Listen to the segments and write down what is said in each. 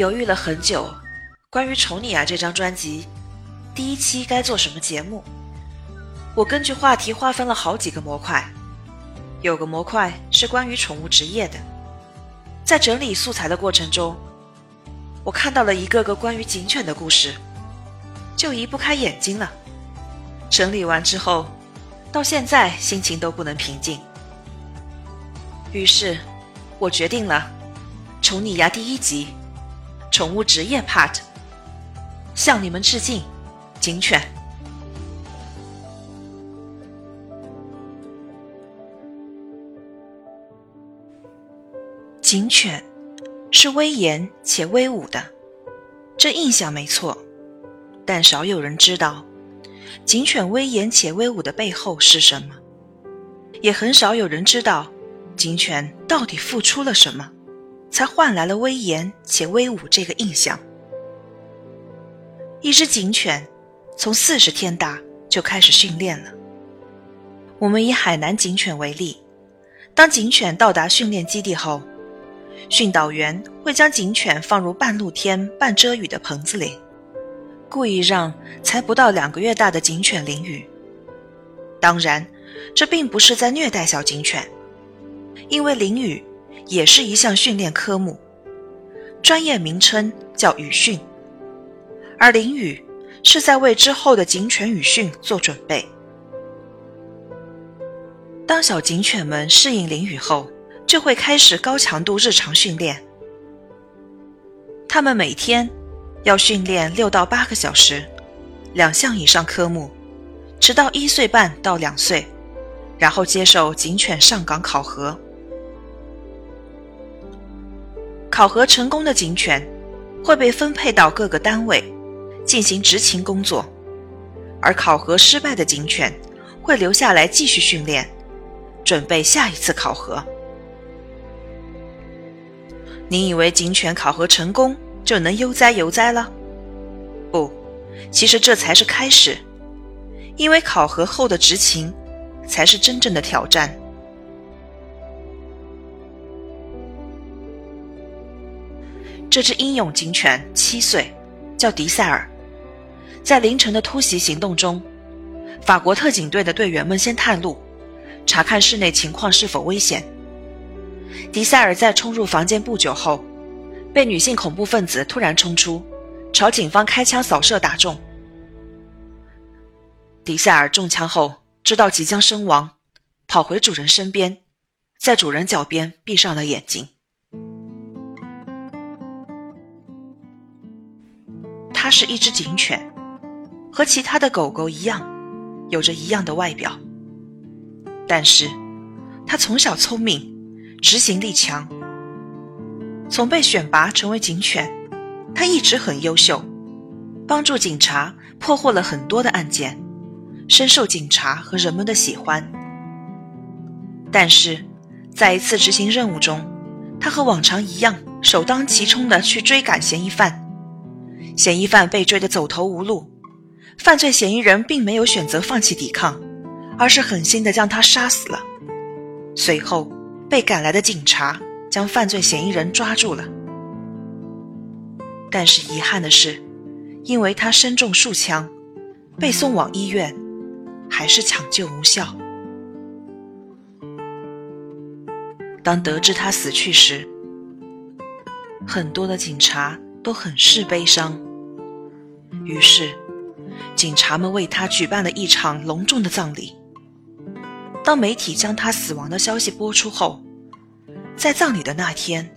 犹豫了很久，关于《宠你啊》这张专辑，第一期该做什么节目？我根据话题划分了好几个模块，有个模块是关于宠物职业的。在整理素材的过程中，我看到了一个个关于警犬的故事，就移不开眼睛了。整理完之后，到现在心情都不能平静。于是，我决定了，《宠你呀》第一集，宠物职业 part，向你们致敬，警犬。警犬是威严且威武的，这印象没错，但少有人知道，警犬威严且威武的背后是什么，也很少有人知道，警犬到底付出了什么，才换来了威严且威武这个印象。一只警犬从四十天大就开始训练了。我们以海南警犬为例，当警犬到达训练基地后。训导员会将警犬放入半露天、半遮雨的棚子里，故意让才不到两个月大的警犬淋雨。当然，这并不是在虐待小警犬，因为淋雨也是一项训练科目，专业名称叫雨训，而淋雨是在为之后的警犬雨训做准备。当小警犬们适应淋雨后，就会开始高强度日常训练。他们每天要训练六到八个小时，两项以上科目，直到一岁半到两岁，然后接受警犬上岗考核。考核成功的警犬会被分配到各个单位进行执勤工作，而考核失败的警犬会留下来继续训练，准备下一次考核。你以为警犬考核成功就能悠哉悠哉了？不，其实这才是开始，因为考核后的执勤才是真正的挑战。这只英勇警犬七岁，叫迪塞尔，在凌晨的突袭行动中，法国特警队的队员们先探路，查看室内情况是否危险。迪塞尔在冲入房间不久后，被女性恐怖分子突然冲出，朝警方开枪扫射打中。迪塞尔中枪后知道即将身亡，跑回主人身边，在主人脚边闭上了眼睛。它是一只警犬，和其他的狗狗一样，有着一样的外表，但是它从小聪明。执行力强，从被选拔成为警犬，他一直很优秀，帮助警察破获了很多的案件，深受警察和人们的喜欢。但是，在一次执行任务中，他和往常一样，首当其冲的去追赶嫌疑犯。嫌疑犯被追得走投无路，犯罪嫌疑人并没有选择放弃抵抗，而是狠心的将他杀死了。随后。被赶来的警察将犯罪嫌疑人抓住了，但是遗憾的是，因为他身中数枪，被送往医院，还是抢救无效。当得知他死去时，很多的警察都很是悲伤。于是，警察们为他举办了一场隆重的葬礼。当媒体将他死亡的消息播出后，在葬礼的那天，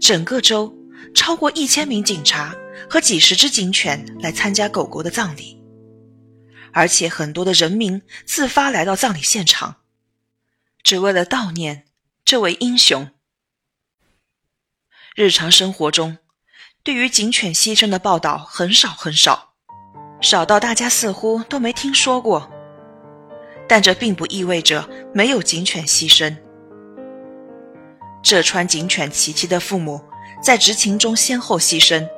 整个州超过一千名警察和几十只警犬来参加狗狗的葬礼，而且很多的人民自发来到葬礼现场，只为了悼念这位英雄。日常生活中，对于警犬牺牲的报道很少很少，少到大家似乎都没听说过。但这并不意味着没有警犬牺牲。浙川警犬琪琪的父母在执勤中先后牺牲，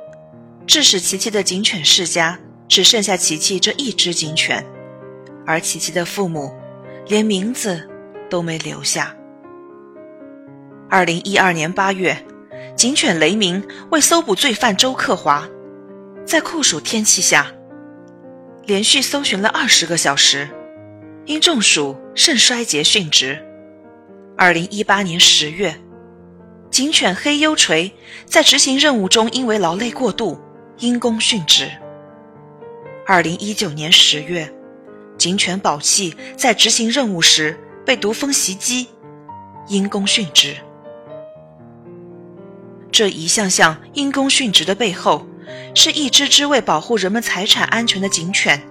致使琪琪的警犬世家只剩下琪琪这一只警犬，而琪琪的父母连名字都没留下。二零一二年八月，警犬雷鸣为搜捕罪犯周克华，在酷暑天气下连续搜寻了二十个小时，因中暑肾衰竭殉职。二零一八年十月，警犬黑幽锤在执行任务中因为劳累过度因公殉职。二零一九年十月，警犬宝器在执行任务时被毒蜂袭击。因公殉职，这一项项因公殉职的背后，是一只只为保护人们财产安全的警犬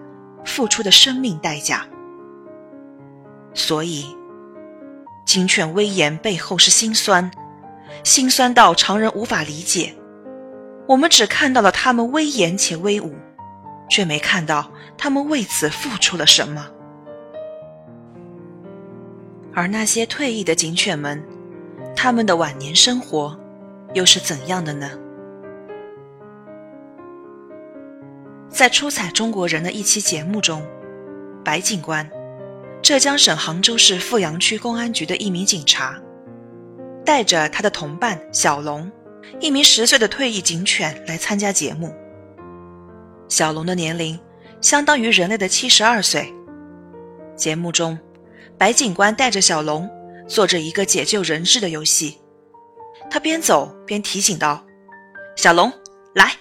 付出的生命代价。所以，警犬威严背后是心酸，心酸到常人无法理解。我们只看到了他们威严且威武，却没看到他们为此付出了什么。而那些退役的警犬们，他们的晚年生活又是怎样的呢？在出彩中国人的一期节目中，白警官，浙江省杭州市富阳区公安局的一名警察，带着他的同伴小龙，一名十岁的退役警犬来参加节目。小龙的年龄相当于人类的七十二岁。节目中。白警官带着小龙做着一个解救人质的游戏，他边走边提醒道：“小龙，来，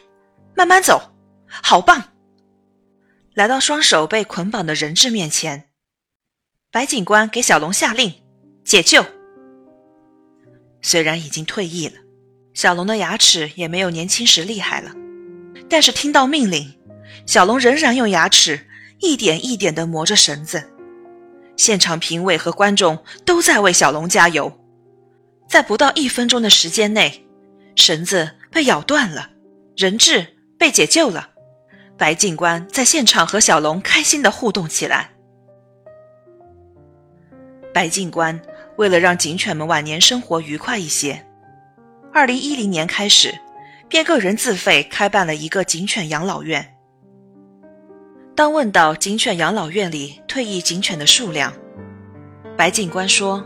慢慢走，好棒！”来到双手被捆绑的人质面前，白警官给小龙下令：“解救。”虽然已经退役了，小龙的牙齿也没有年轻时厉害了，但是听到命令，小龙仍然用牙齿一点一点地磨着绳子。现场评委和观众都在为小龙加油。在不到一分钟的时间内，绳子被咬断了，人质被解救了。白警官在现场和小龙开心的互动起来。白警官为了让警犬们晚年生活愉快一些，二零一零年开始便个人自费开办了一个警犬养老院。当问到警犬养老院里退役警犬的数量，白警官说，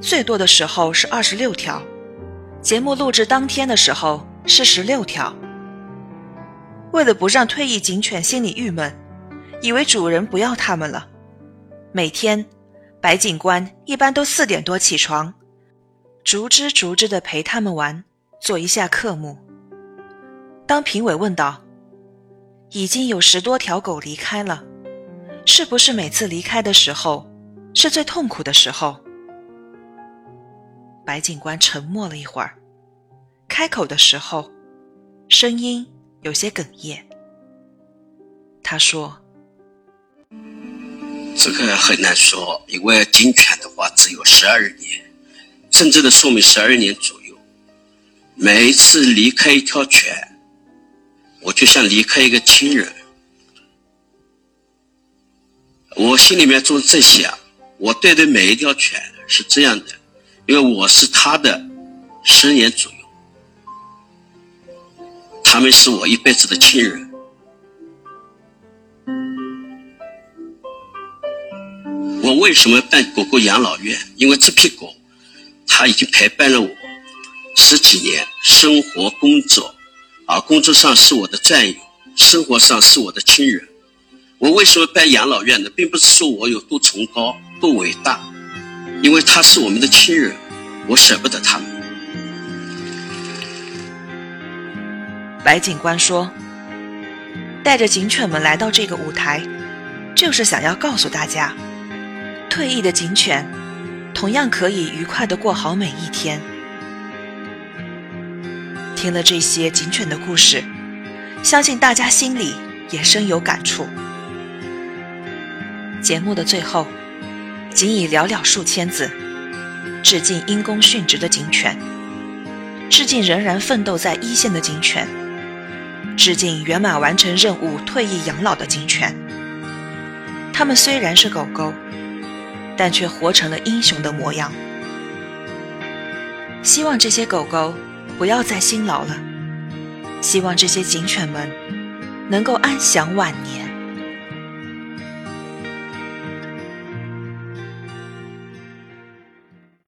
最多的时候是二十六条，节目录制当天的时候是十六条。为了不让退役警犬心里郁闷，以为主人不要它们了，每天，白警官一般都四点多起床，逐只逐只的陪它们玩，做一下课目。当评委问道。已经有十多条狗离开了，是不是每次离开的时候是最痛苦的时候？白警官沉默了一会儿，开口的时候，声音有些哽咽。他说：“这个很难说，因为警犬的话只有十二年，真正的寿命十二年左右。每一次离开一条犬。”我就像离开一个亲人，我心里面总是在想，我对待每一条犬是这样的，因为我是他的十年左右，他们是我一辈子的亲人。我为什么办狗狗养老院？因为这批狗，它已经陪伴了我十几年，生活工作。啊工作上是我的战友，生活上是我的亲人。我为什么办养老院呢？并不是说我有多崇高、多伟大，因为他是我们的亲人，我舍不得他们。白警官说：“带着警犬们来到这个舞台，就是想要告诉大家，退役的警犬同样可以愉快的过好每一天。”听了这些警犬的故事，相信大家心里也深有感触。节目的最后，仅以寥寥数千字，致敬因公殉职的警犬，致敬仍然奋斗在一线的警犬，致敬圆满完成任务、退役养老的警犬。他们虽然是狗狗，但却活成了英雄的模样。希望这些狗狗。不要再辛劳了，希望这些警犬们能够安享晚年。